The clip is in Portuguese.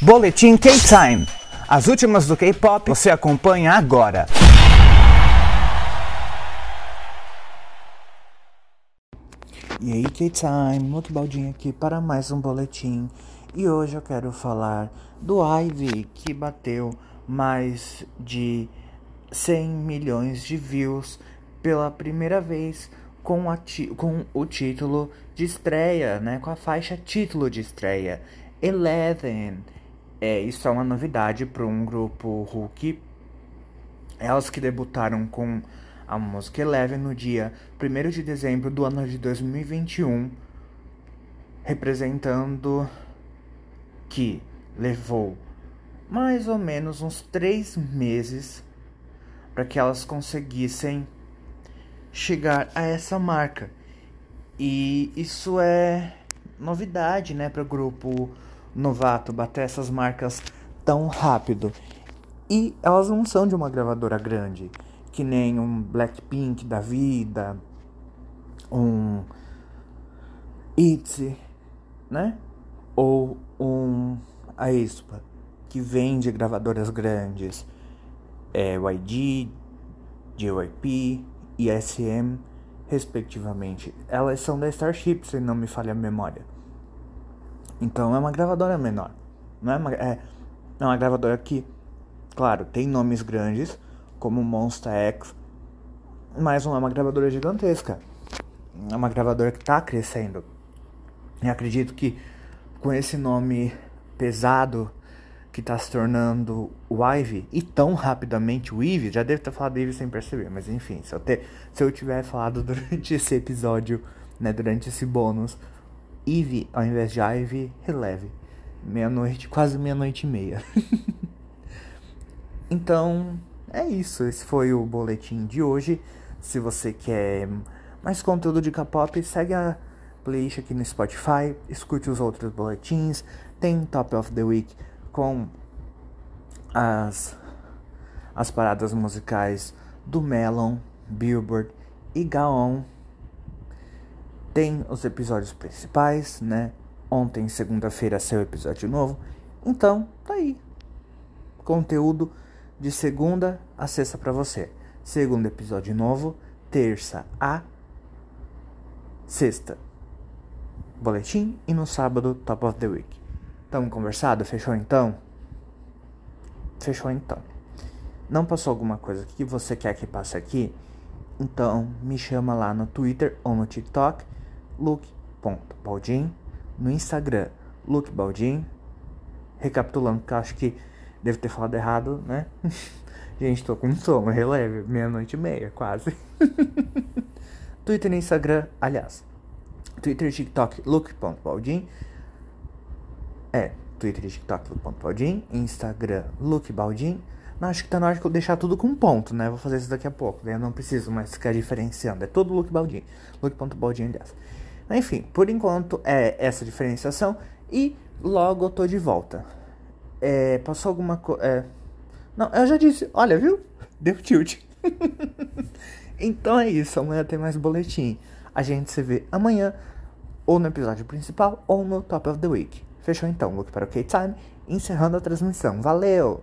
Boletim K-Time. As últimas do K-pop você acompanha agora. E aí, K-Time, Luke Baldinho aqui para mais um boletim. E hoje eu quero falar do Ivy, que bateu mais de 100 milhões de views pela primeira vez com, com o título de estreia, né? Com a faixa título de estreia, Eleven. É, isso é uma novidade para um grupo Hulk. Elas que debutaram com a música Eleven no dia 1 de dezembro do ano de 2021, representando que levou mais ou menos uns três meses para que elas conseguissem chegar a essa marca. E isso é novidade, né, para o grupo novato bater essas marcas tão rápido. E elas não são de uma gravadora grande, que nem um Blackpink da vida, um ITZY, né? Ou um aespa, que vem de gravadoras grandes, é YG, JYP, e SM, respectivamente. Elas são da Starship, se não me falha a memória. Então é uma gravadora menor. Não é uma, é, é uma gravadora que, claro, tem nomes grandes, como Monster X, mas não é uma gravadora gigantesca. É uma gravadora que está crescendo. E acredito que com esse nome pesado que está se tornando o Ivy e tão rapidamente o Eve, já deve ter falado Eve sem perceber, mas enfim, se eu, ter, se eu tiver falado durante esse episódio, né, durante esse bônus, Eve ao invés de Ivy, releve. Meia-noite, quase meia-noite e meia. então, é isso. Esse foi o boletim de hoje. Se você quer mais conteúdo de K-pop, segue a playlist aqui no Spotify, escute os outros boletins. Tem Top of the Week com as, as paradas musicais do Melon, Billboard e Gaon. Tem os episódios principais, né? Ontem, segunda-feira, saiu episódio novo. Então, tá aí. Conteúdo de segunda a sexta para você. Segundo episódio novo, terça a sexta. Boletim e no sábado, Top of the Week. Tamo conversado? Fechou então? Fechou então. Não passou alguma coisa que você quer que passe aqui? Então me chama lá no Twitter ou no TikTok, Luke.baldin, no Instagram, LukeBaldin. Recapitulando, que acho que devo ter falado errado, né? Gente, tô com sono, releve, meia-noite e meia, quase. Twitter e Instagram, aliás. Twitter e TikTok, Luke.baldin. É, Twitter e TikTok Luke Baldin, Instagram Luke Baldin. Não, acho que tá na hora de eu deixar tudo com ponto, né? Vou fazer isso daqui a pouco, daí eu não preciso mais ficar diferenciando. É todo Luke Baldin. Luke.baldin, aliás. Enfim, por enquanto é essa diferenciação e logo eu tô de volta. É, passou alguma coisa. É... Não, eu já disse, olha, viu? Deu tilt. então é isso, amanhã tem mais boletim. A gente se vê amanhã, ou no episódio principal, ou no Top of the Week. Fechou então, look para o K-Time, encerrando a transmissão. Valeu!